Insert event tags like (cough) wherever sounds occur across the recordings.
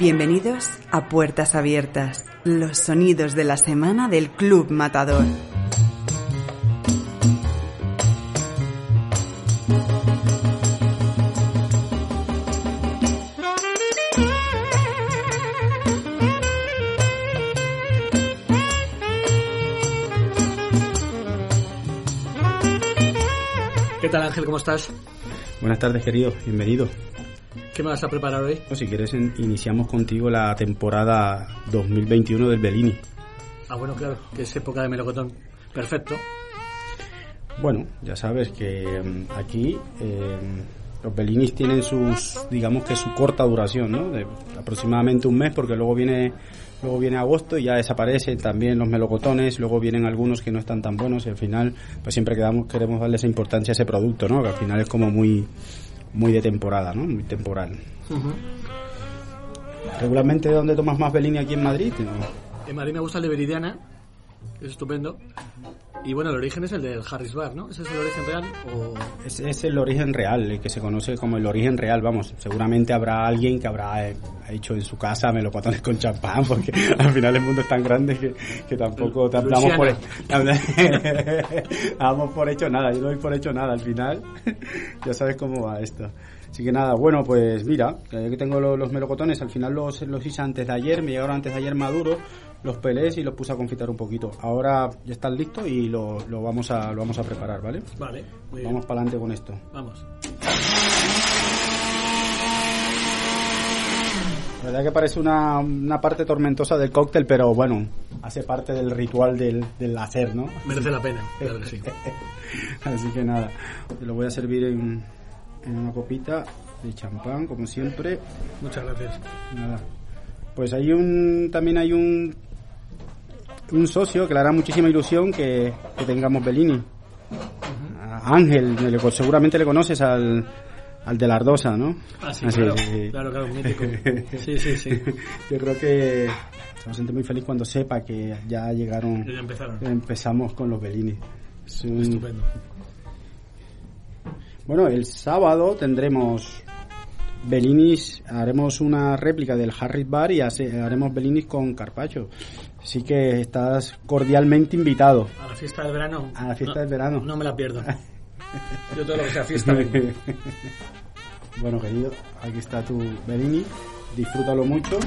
Bienvenidos a Puertas Abiertas, los sonidos de la semana del Club Matador. ¿Qué tal Ángel? ¿Cómo estás? Buenas tardes, querido. Bienvenido. ¿Qué me vas a preparar hoy? O si quieres, iniciamos contigo la temporada 2021 del Bellini. Ah, bueno, claro, que es época de melocotón. Perfecto. Bueno, ya sabes que mm, aquí eh, los Bellinis tienen sus, digamos que su corta duración, ¿no? De aproximadamente un mes, porque luego viene luego viene agosto y ya desaparecen también los melocotones, luego vienen algunos que no están tan buenos y al final pues siempre quedamos, queremos darle esa importancia a ese producto, ¿no? Que al final es como muy muy de temporada, ¿no? Muy temporal. Regularmente, ¿dónde tomas más Bellini aquí en Madrid? En Madrid me gusta el de Veridiana, es estupendo. Y bueno, el origen es el del Harris Bar, ¿no? ¿Ese es el origen real? O... Es, es el origen real, el que se conoce como el origen real, vamos. Seguramente habrá alguien que habrá eh, hecho en su casa melocotones con champán, porque (laughs) al final el mundo es tan grande que, que tampoco te damos por, (laughs) (laughs) damos por hecho nada. Yo no doy por hecho nada al final. ya sabes cómo va esto. Así que nada, bueno, pues mira, ya que tengo los, los melocotones, al final los, los hice antes de ayer, me llegaron antes de ayer maduros, los pelé y los puse a confitar un poquito. Ahora ya están listos y lo, lo vamos a lo vamos a preparar, ¿vale? Vale, muy. Vamos para adelante con esto. Vamos. La verdad que parece una, una parte tormentosa del cóctel, pero bueno, hace parte del ritual del, del hacer, ¿no? Merece la pena, (laughs) claro que sí. Así que nada, te lo voy a servir en, en una copita de champán, como siempre. Muchas gracias. Nada. Pues hay un, también hay un, un socio que le hará muchísima ilusión que, que tengamos Bellini. Ángel, seguramente le conoces al, al de la Ardosa, ¿no? Ah, sí, Así, claro, sí. claro, claro, mítico. Sí, sí, sí. (laughs) Yo creo que se va a sentir muy feliz cuando sepa que ya llegaron, Ya empezaron. empezamos con los Bellini. Es un- Estupendo. Bueno, el sábado tendremos Bellinis, haremos una réplica del Harris Bar y hace- haremos Bellinis con Carpacho. Así que estás cordialmente invitado. A la fiesta del verano. A la fiesta No, del verano. No me la pierdo. (laughs) Yo todo lo que sea (laughs) fiesta. Bueno, querido, aquí está tu Bellini. Disfrútalo mucho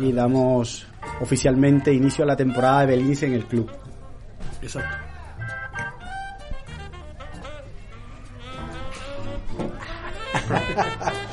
y damos oficialmente inicio a la temporada de Bellini en el club. Exacto. (laughs)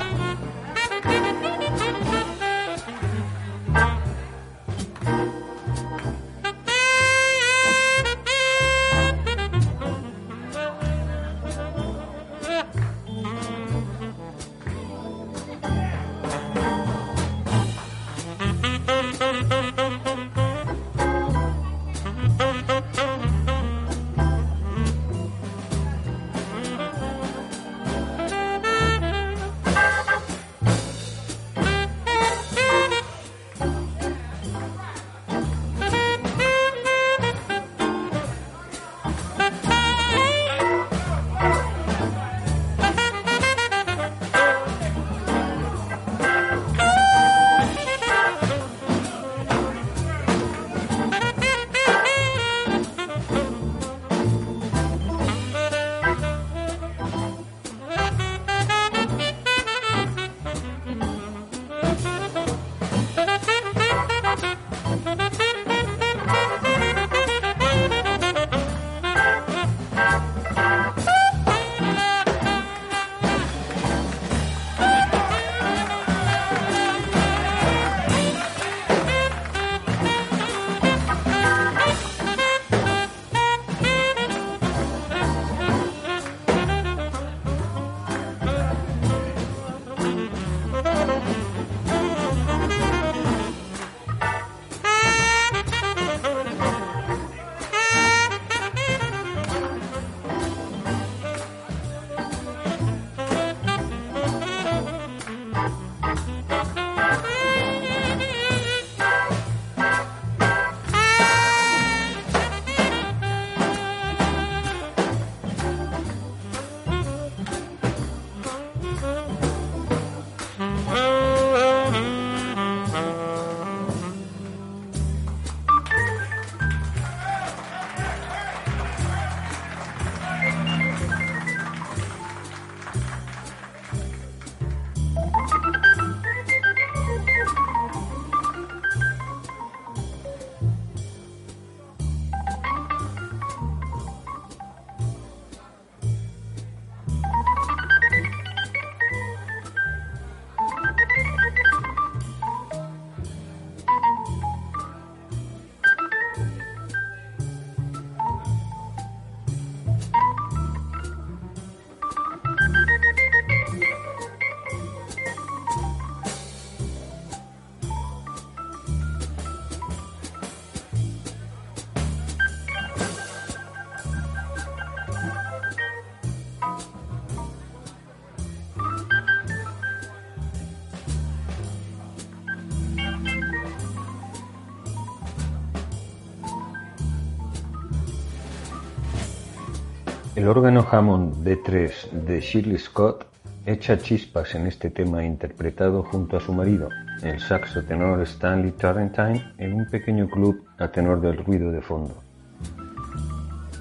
El órgano Hammond B3 de Shirley Scott echa chispas en este tema interpretado junto a su marido, el saxo tenor Stanley Turrentine, en un pequeño club a tenor del ruido de fondo.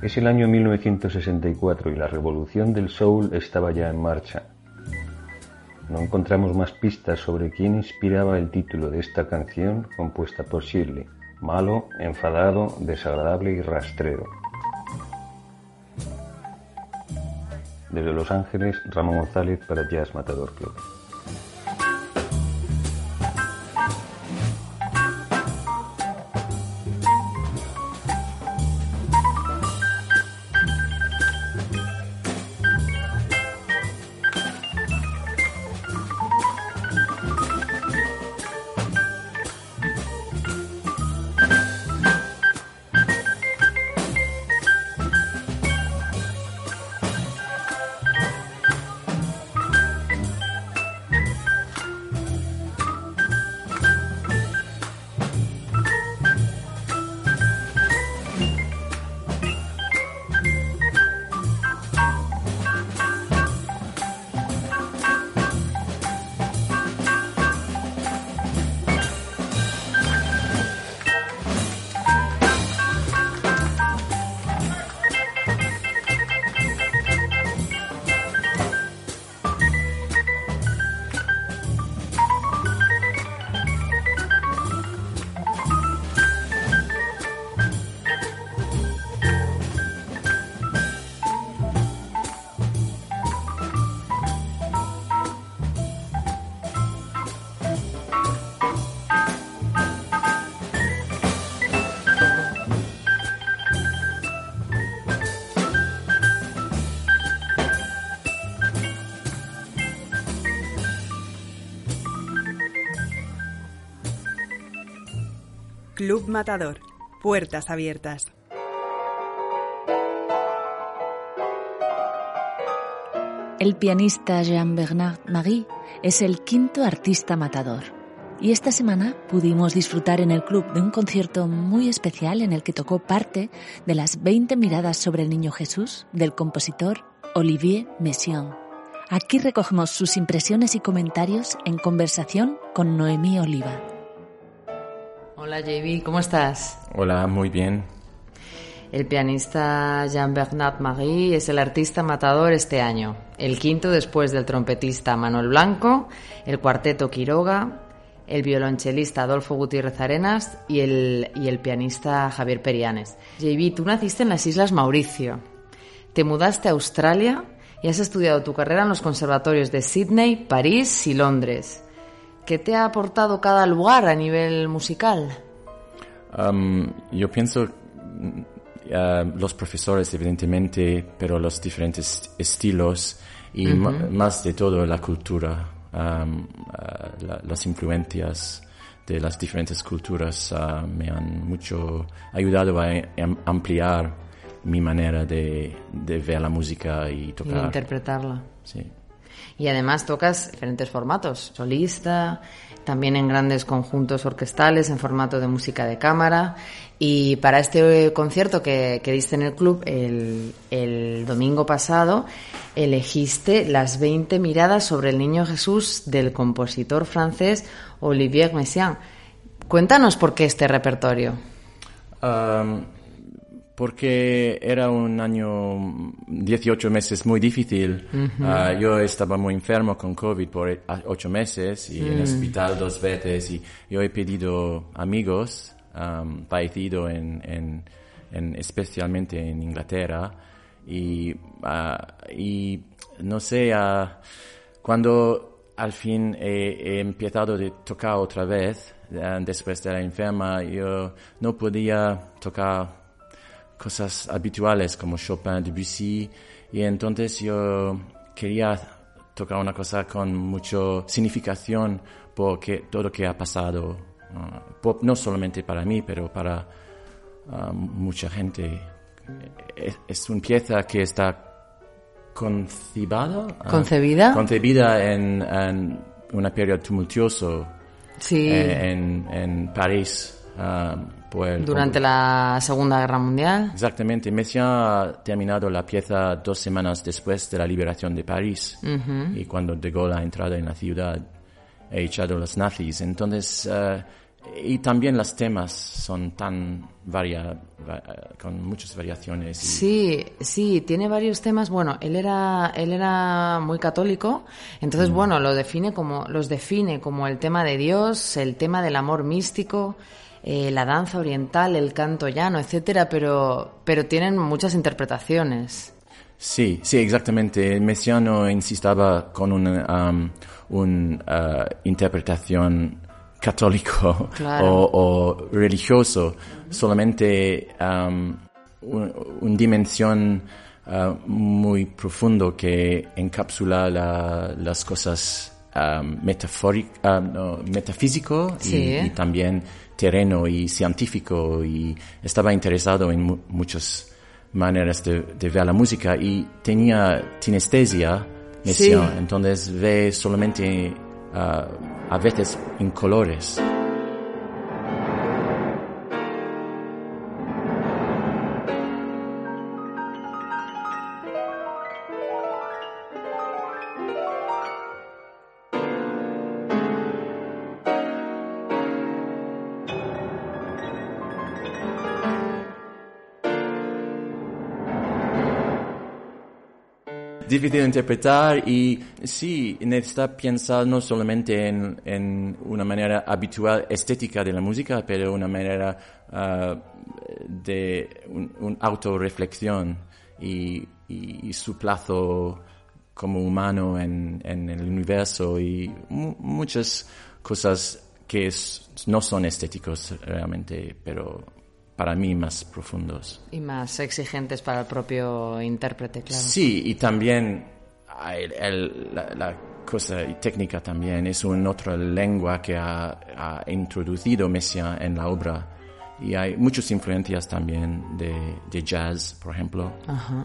Es el año 1964 y la revolución del soul estaba ya en marcha. No encontramos más pistas sobre quién inspiraba el título de esta canción compuesta por Shirley, malo, enfadado, desagradable y rastrero. Desde Los Ángeles, Ramón González para Jazz Matador Club. Club Matador. Puertas abiertas. El pianista Jean-Bernard Marie es el quinto artista matador. Y esta semana pudimos disfrutar en el club de un concierto muy especial en el que tocó parte de las 20 miradas sobre el Niño Jesús del compositor Olivier Messiaen. Aquí recogemos sus impresiones y comentarios en conversación con Noemí Oliva. Hola JB, ¿cómo estás? Hola, muy bien. El pianista Jean-Bernard Marie es el artista matador este año, el quinto después del trompetista Manuel Blanco, el cuarteto Quiroga, el violonchelista Adolfo Gutiérrez Arenas y el, y el pianista Javier Perianes. JB, tú naciste en las Islas Mauricio, te mudaste a Australia y has estudiado tu carrera en los conservatorios de Sydney, París y Londres. ¿Qué te ha aportado cada lugar a nivel musical? Um, yo pienso uh, los profesores, evidentemente, pero los diferentes estilos y más de todo la cultura, um, uh, la- las influencias de las diferentes culturas uh, me han mucho ayudado a am- ampliar mi manera de, de ver la música y Y tocar. interpretarla. Sí. Y además tocas diferentes formatos, solista, también en grandes conjuntos orquestales, en formato de música de cámara. Y para este concierto que, que diste en el club el, domingo pasado, elegiste las 20 miradas sobre el Niño Jesús del compositor francés Olivier Messiaen. Cuéntanos por qué este repertorio. Um, porque era un año, 18 meses muy difícil. Ujú. Ah, yo estaba muy enfermo con COVID por 8 meses y en Mm. hospital dos veces y yo he pedido amigos um, fallecido en, en, en- especialmente en Inglaterra y, ah, y no sé, ah, cuando al fin he, he empezado a tocar otra vez, después de la enferma, yo no podía tocar cosas habituales como Chopin, Debussy, y entonces yo quería tocar una cosa con mucha significación por que- todo lo que ha pasado, por- no solamente para mí, pero para ah, mucha gente. Es, es una pieza que está concibada, ah, ¿Concebida? concebida en, en un periodo tumultuoso Sí. eh, en, en París ah, el Durante la Segunda Guerra Mundial. Exactamente. Messiaen ha terminado la pieza dos semanas después de la liberación de París y cuando De Gaulle ha entrado en la ciudad ha echado los nazis. Entonces, eh, y también los temas son tan varia, va- eh, con muchas variaciones. y- Sí, sí, tiene varios temas. Bueno, él era, él era muy católico, entonces bueno, lo define como, los define como el tema de Dios, el tema del amor místico, eh, la danza oriental, el canto llano, etcétera, pero, pero tienen muchas interpretaciones. Sí, sí, exactamente. Messiano insistaba con una um, un, uh, interpretación católico (laughs) Claro. o, o religioso, solamente um, un, un dimensión uh, muy profundo que encapsula la- las cosas um, um, no, metafísico y- Sí. y, también terreno y científico y estaba interesado en mu- muchas maneras de, de ver la música y tenía Sí. entonces ve solamente ah, a veces en colores. Difícil de interpretar y sí, necesita pensar no solamente en, una manera habitual estética de la música, pero una manera ah, de un, un autorreflexión y, su plazo como humano en, el universo y mu- muchas cosas que no son estéticos realmente, pero para mí más profundos. Y más exigentes para el propio intérprete, claro. Sí, y también hay el- la, la cosa técnica también es una otra lengua que ha, ha introducido Messiaen en la obra. Y hay muchas influencias también de, de jazz, por ejemplo,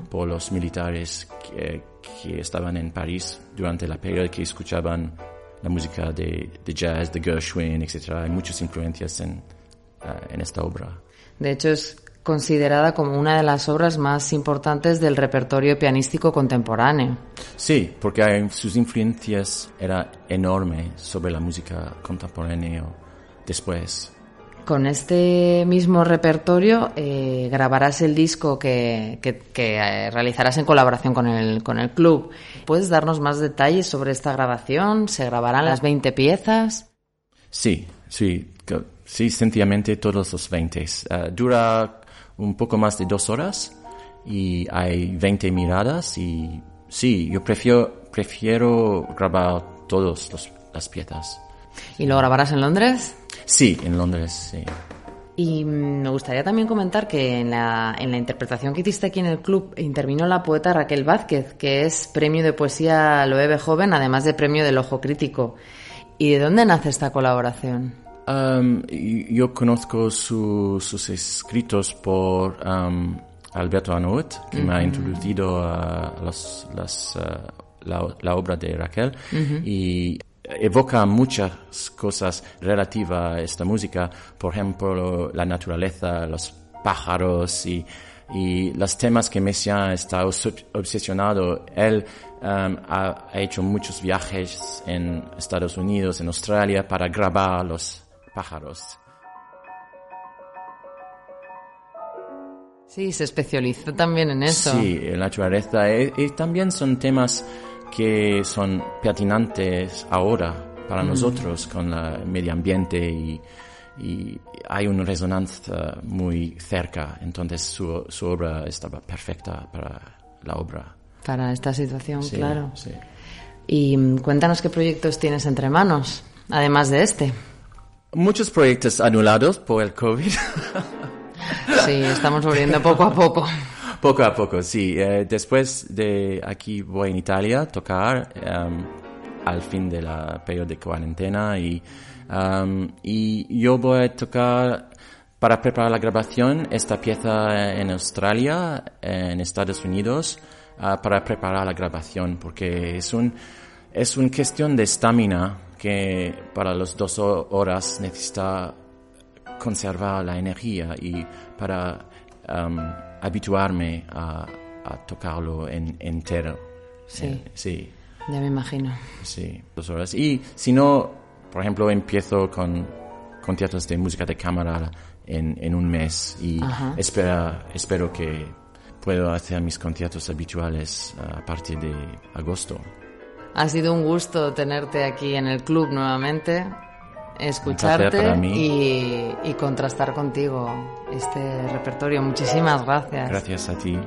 por los militares que, que estaban en París durante la periodo que escuchaban la música de, de jazz, de Gershwin, etc. Hay muchas influencias en, ah, en esta obra. De hecho, es considerada como una de las obras más importantes del repertorio pianístico contemporáneo. Sí, porque sus influencias era enorme sobre la música contemporánea después. Con este mismo repertorio eh, grabarás el disco que, que- que, eh, realizarás en colaboración con el, con el club. ¿Puedes darnos más detalles sobre esta grabación? ¿Se grabarán las 20 piezas? Sí, sí, sí, sencillamente todos los 20. Eh, dura un poco más de dos horas y hay 20 miradas y sí, yo prefiero, prefiero grabar todas las piezas. ¿Y lo grabarás en Londres? Sí, en Londres, sí. Y me gustaría también comentar que en la, en la interpretación que hiciste aquí en el club intervino la poeta Raquel Vázquez, que es premio de poesía Loewe Joven, además de premio del Ojo Crítico. ¿Y de dónde nace esta colaboración? Um, yo conozco su- sus escritos por um, Alberto Anout, que me ha introducido a las- las, uh, la, la obra de Raquel. Y evoca muchas cosas relativas a esta música, por ejemplo, la naturaleza, los pájaros y, y los temas que Messiaen está obs- obsesionado. Él um, ha, ha hecho muchos viajes en Estados Unidos, en Australia, para grabar los pájaros. Sí, se especializó también en eso. Sí, la naturaleza. Y, y también son temas que son pertinentes ahora para nosotros con el medio ambiente y, y hay una resonancia muy cerca. Entonces su, su obra estaba perfecta para la obra. Para esta situación, Sí, claro. sí. Y mm, cuéntanos qué proyectos tienes entre manos, además de este. Muchos proyectos anulados por el COVID. (laughs) Sí, estamos volviendo poco a poco. Poco a poco, sí. Eh, después de aquí voy en Italia a tocar em, al fin de la periodo de cuarentena y, em, y yo voy a tocar para preparar la grabación esta pieza en Australia, en Estados Unidos, ah, para preparar la grabación porque es un es una cuestión de estamina que para las dos ho- horas necesita conservar la energía y para um, habituarme a, a tocarlo en, entero. Sí. Eh, sí. Ya me imagino. Sí, dos horas. Y si no, por ejemplo, empiezo con conciertos de música de cámara en, en un mes y Ajá. espera, espero que puedo hacer mis conciertos habituales a partir de agosto. Ha sido un gusto tenerte aquí en el club nuevamente, escucharte y contrastar contigo este repertorio. Muchísimas gracias. Gracias a ti.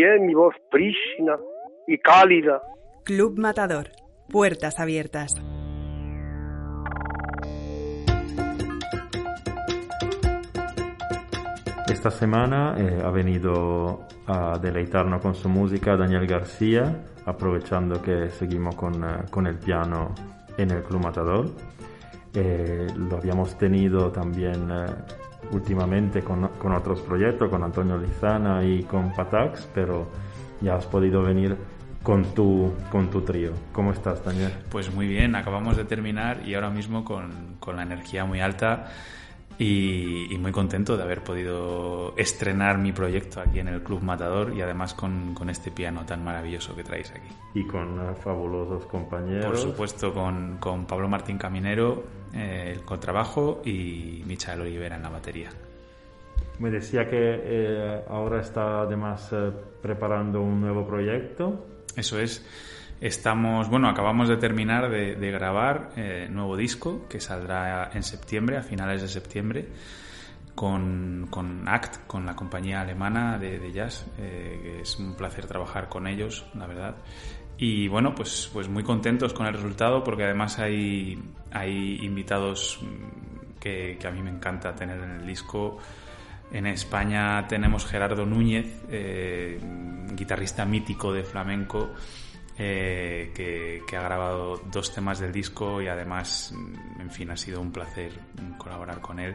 Bien mi voz prístina y cálida. Club Matador. Puertas abiertas. Esta semana eh, ha venido a deleitarnos con su música Daniel García, aprovechando que seguimos con, eh, con el piano en el Club Matador. Eh, lo habíamos tenido también eh, últimamente con, con otros proyectos, con Antonio Lizana y con Patax, pero ya has podido venir con tu, con tu trío. ¿Cómo estás, Daniel? Pues muy bien, acabamos de terminar y ahora mismo con, con la energía muy alta y, y muy contento de haber podido estrenar mi proyecto aquí en el Club Matador y además con, con este piano tan maravilloso que traéis aquí. Y con eh, fabulosos compañeros. Por supuesto con, con Pablo Martín Caminero, eh, el contrabajo y Michael Olivera en la batería. Me decía que eh, ahora está además eh, preparando un nuevo proyecto. Eso es. Estamos, bueno, acabamos de terminar de, de grabar eh, nuevo disco que saldrá en septiembre, a finales de septiembre, con, con ACT, con la compañía alemana de, de jazz. eh, es un placer trabajar con ellos, la verdad. Y bueno, pues, pues muy contentos con el resultado porque además hay, hay invitados mm, que, a mí me encanta tener en el disco. En España tenemos Gerardo Núñez, eh, guitarrista mítico de flamenco, eh, que, que ha grabado dos temas del disco y además, mm, en fin, ha sido un placer colaborar con él.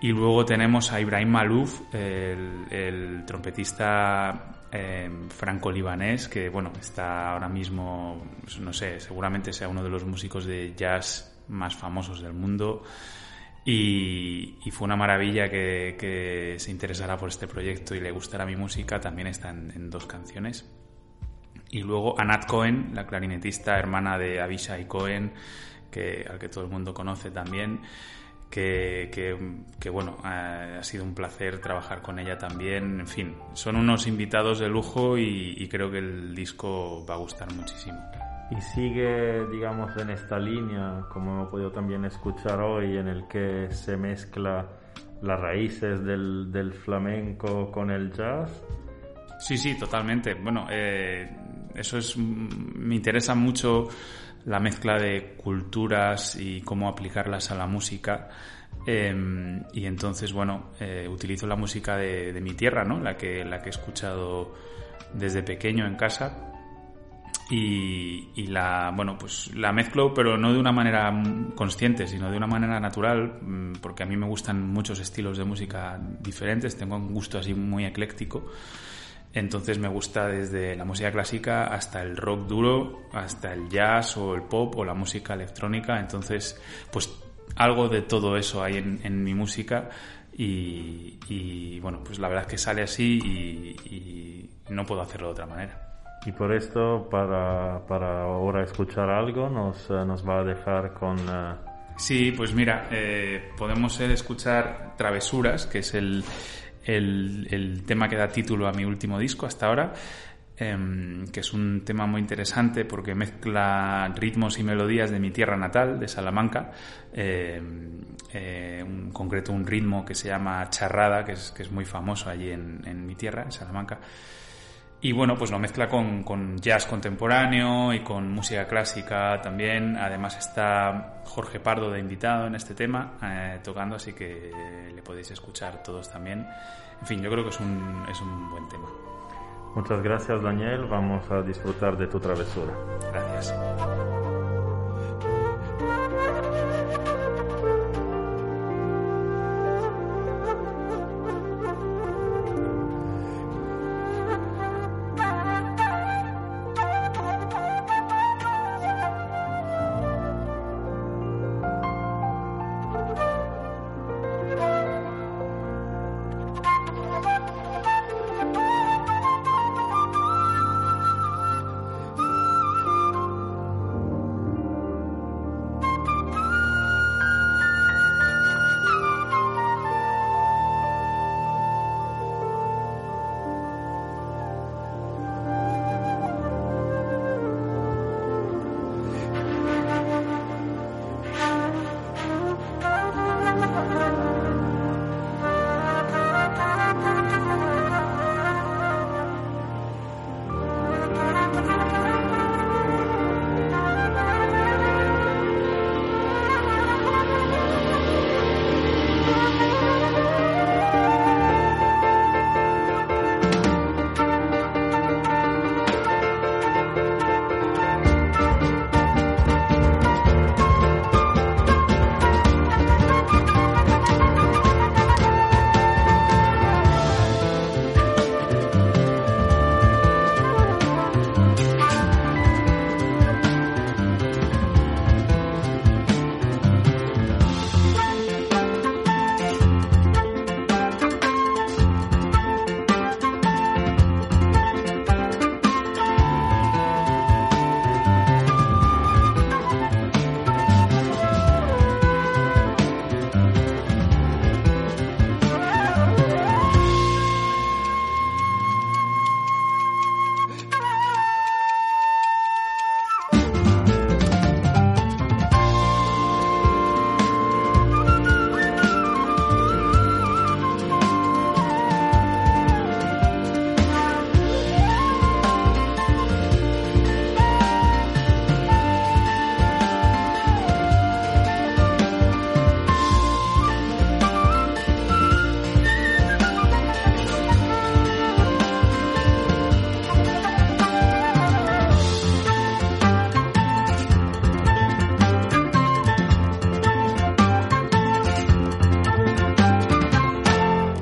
Y luego tenemos a Ibrahim Malouf, el, el trompetista eh, franco-libanés, que bueno, está ahora mismo, pues, no sé, seguramente sea uno de los músicos de jazz más famosos del mundo. Y, fue una maravilla que, se interesara por este proyecto y le gustara mi música. También está en, dos canciones. Y luego Anat Cohen, la clarinetista hermana de Abishai Cohen, que, al que todo el mundo conoce también, que, que, que, bueno, ha, ha sido un placer trabajar con ella también. En fin, son unos invitados de lujo y, y creo que el disco va a gustar muchísimo. Y sigue, digamos, en esta línea, como hemos podido también escuchar hoy, en el que se mezcla las raíces del, del flamenco con el jazz. Sí, sí, totalmente. Bueno, eh, eso es. Me interesa mucho la mezcla de culturas y cómo aplicarlas a la música. Eh, y entonces, bueno, eh, utilizo la música de, de, mi tierra, ¿no? La que, la que he escuchado desde pequeño en casa. Y, y, la, bueno, pues la mezclo, pero no de una manera consciente, sino de una manera natural, porque a mí me gustan muchos estilos de música diferentes, tengo un gusto así muy ecléctico. Entonces me gusta desde la música clásica hasta el rock duro, hasta el jazz o el pop o la música electrónica. Entonces, pues algo de todo eso hay en, en mi música y, y, bueno, pues la verdad es que sale así y, y, no puedo hacerlo de otra manera. Y por esto, para, para ahora escuchar algo, nos, uh, nos va a dejar con... Uh... Sí, pues mira, eh, podemos escuchar Travesuras, que es el, el, el, tema que da título a mi último disco hasta ahora, eh, que es un tema muy interesante porque mezcla ritmos y melodías de mi tierra natal, de Salamanca, eh, en concreto un ritmo que se llama charrada, que es, que es muy famoso allí en, en mi tierra, en Salamanca. Y bueno, pues lo mezcla con, con, jazz contemporáneo y con música clásica también. Además está Jorge Pardo de invitado en este tema, eh, tocando, así que le podéis escuchar todos también. En fin, yo creo que es un, es un buen tema. Muchas gracias Daniel, vamos a disfrutar de tu travesura. Gracias.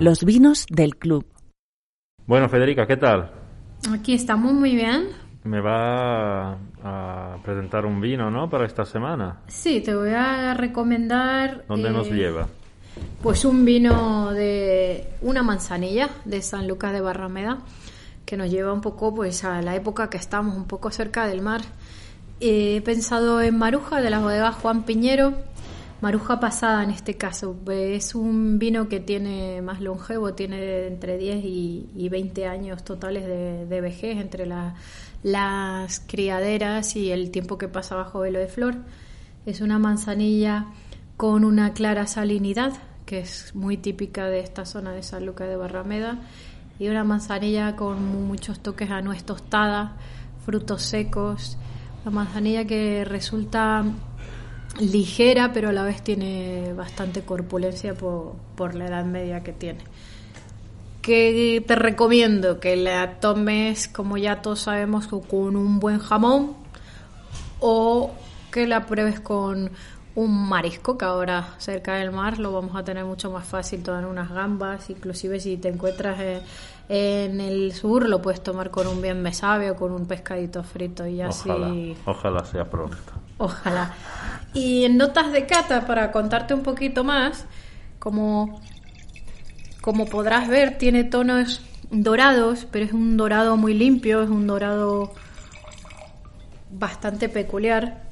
Los vinos del club. Bueno, Federica, ¿qué tal? Aquí estamos muy bien. Me va a presentar un vino, ¿no? Para esta semana. Sí, te voy a recomendar. ¿Dónde nos eh, lleva? Pues un vino de una manzanilla de San Lucas de Barrameda que nos lleva un poco pues a la época que estamos un poco cerca del mar. He pensado en Maruja de la bodega Juan Piñero, Maruja pasada en este caso. Es un vino que tiene más longevo, tiene entre 10 y, 20 años totales de, vejez entre las criaderas y el tiempo que pasa bajo velo de flor. Es una manzanilla con una clara salinidad, que es muy típica de esta zona de San Lucas de Barrameda, y una manzanilla con muchos toques a nuez tostada, frutos secos. La manzanilla que resulta ligera, pero a la vez tiene bastante corpulencia por, la edad media que tiene. Que te recomiendo que la tomes, como ya todos sabemos, con un buen jamón o que la pruebes con un marisco, que ahora cerca del mar lo vamos a tener mucho más fácil, todas unas gambas, inclusive si te encuentras en, el sur lo puedes tomar con un bien mesabe o con un pescadito frito y así... Ojalá sea pronto. Ojalá. Y en notas de cata, para contarte un poquito más, como, como podrás ver, tiene tonos dorados, pero es un dorado muy limpio, es un dorado bastante peculiar.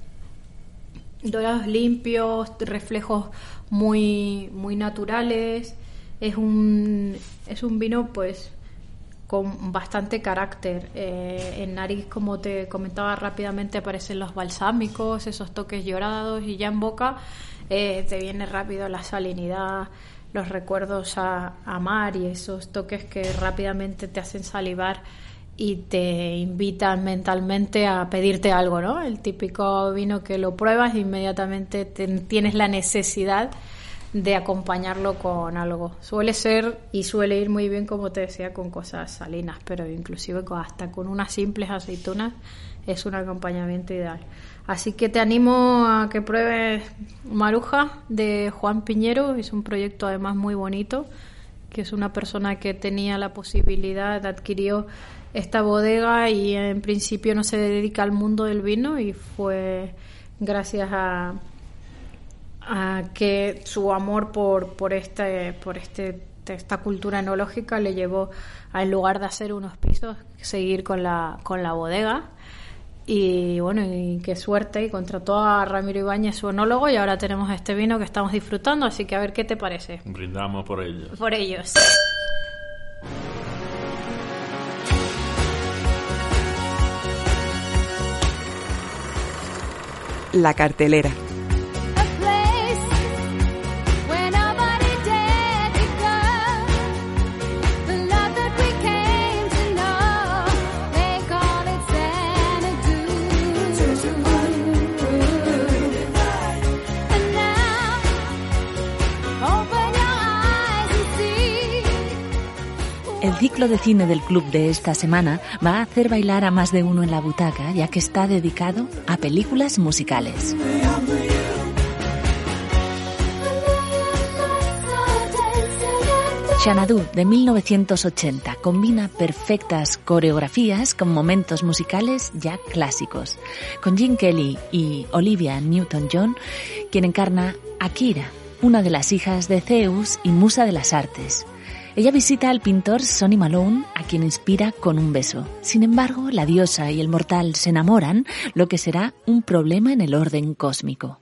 Dorados limpios, reflejos muy, muy naturales. Es un, es un vino, pues, con bastante carácter. Eh, en nariz, como te comentaba rápidamente, aparecen los balsámicos, esos toques llorados y ya en boca eh, te viene rápido la salinidad, los recuerdos a, mar y esos toques que rápidamente te hacen salivar y te invitan mentalmente a pedirte algo, ¿no? El típico vino que lo pruebas e inmediatamente tienes la necesidad de acompañarlo con algo. Suele ser y suele ir muy bien, como te decía, con cosas salinas, pero inclusive hasta con unas simples aceitunas es un acompañamiento ideal. Así que te animo a que pruebes Maruja de Juan Piñero, es un proyecto además muy bonito, que es una persona que tenía la posibilidad, adquirió esta bodega y en principio no se dedica al mundo del vino y fue gracias a a que su amor por, por, este, por este, esta cultura enológica le llevó a, en lugar de hacer unos pisos, seguir con la, con la bodega. Y bueno, y qué suerte, y contrató a Ramiro Ibáñez, su enólogo, y ahora tenemos este vino que estamos disfrutando, así que a ver qué te parece. Brindamos por ellos. Por ellos. La cartelera. El ciclo de cine del club de esta semana va a hacer bailar a más de uno en la butaca, ya que está dedicado a películas musicales. Xanadu de 1980 combina perfectas coreografías con momentos musicales ya clásicos, con Gene Kelly y Olivia Newton-John, quien encarna a Kira, una de las hijas de Zeus y musa de las artes. Ella visita al pintor Sonny Malone, a quien inspira con un beso. Sin embargo, la diosa y el mortal se enamoran, lo que será un problema en el orden cósmico.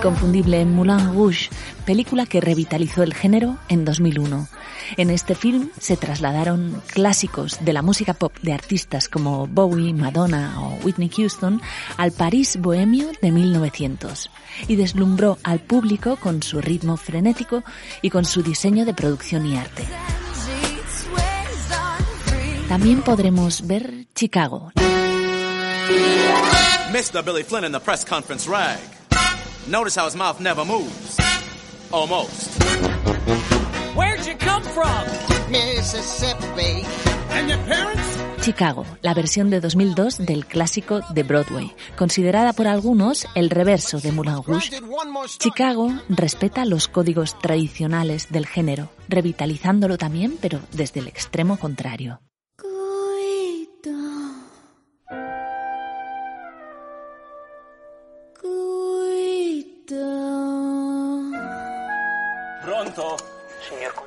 Inconfundible en Moulin Rouge, película que revitalizó el género en 2001. En este film se trasladaron clásicos de la música pop de artistas como Bowie, Madonna o Whitney Houston al París bohemio de 1900 y deslumbró al público con su ritmo frenético y con su diseño de producción y arte. También podremos ver Chicago. Mr. Billy Flynn in the press conference rag. Notice how his mouth never moves. Almost. Where'd you come from? Mississippi. And your parents? Chicago, la versión de 2002 del clásico de Broadway, considerada por algunos el reverso de Moulin Rouge. Chicago respeta los códigos tradicionales del género, revitalizándolo también, pero desde el extremo contrario.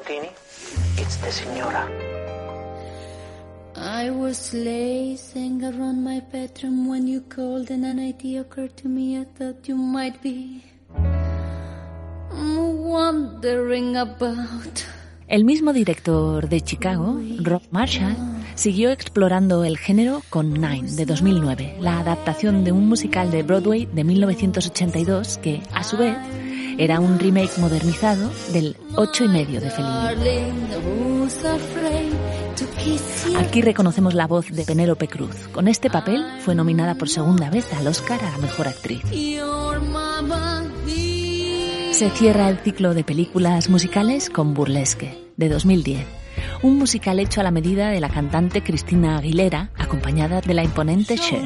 Contini, it's the signora. I was lazing around my bedroom when you called and an idea occurred to me. I thought you might be wondering about. El mismo director de Chicago, Rob Marshall, siguió explorando el género con Nine de 2009, la adaptación de un musical de Broadway de 1982 que, a su vez, era un remake modernizado del ocho y medio de Fellini. Aquí reconocemos la voz de Penélope Cruz. Con este papel fue nominada por segunda vez al Oscar a la mejor actriz. Se cierra el ciclo de películas musicales con Burlesque, de 2010. Un musical hecho a la medida de la cantante Cristina Aguilera, acompañada de la imponente Cher.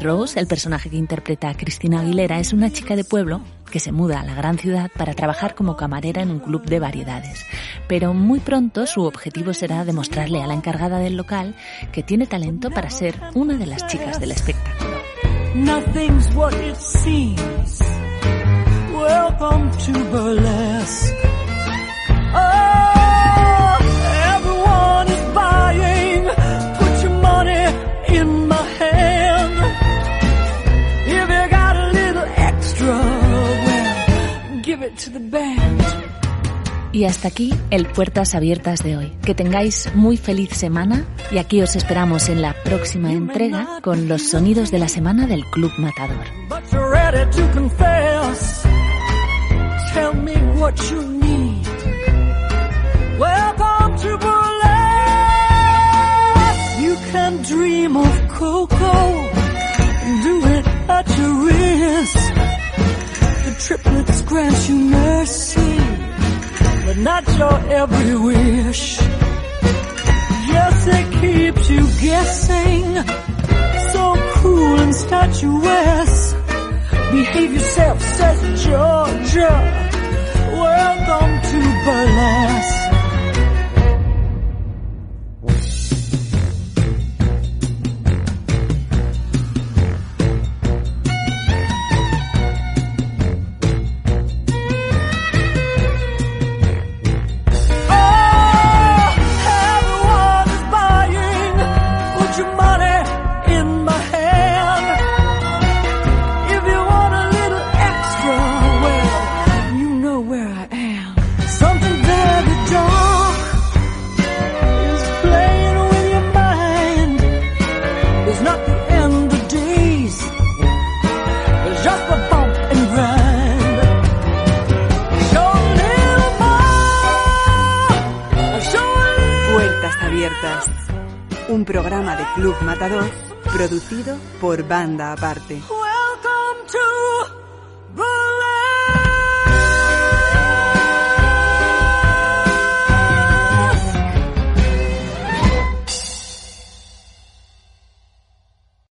Rose, el personaje que interpreta a Cristina Aguilera, es una chica de pueblo que se muda a la gran ciudad para trabajar como camarera en un club de variedades. Pero muy pronto su objetivo será demostrarle a la encargada del local que tiene talento para ser una de las chicas del espectáculo. Welcome to. Y hasta aquí el Puertas Abiertas de hoy. Que tengáis muy feliz semana y aquí os esperamos en la próxima entrega con los sonidos de la semana del Club Matador. Triplets grant you mercy, but not your every wish. Yes, it keeps you guessing. So cool and statuesque. Behave yourself, says Georgia. Welcome to burlesque. Por Banda Aparte.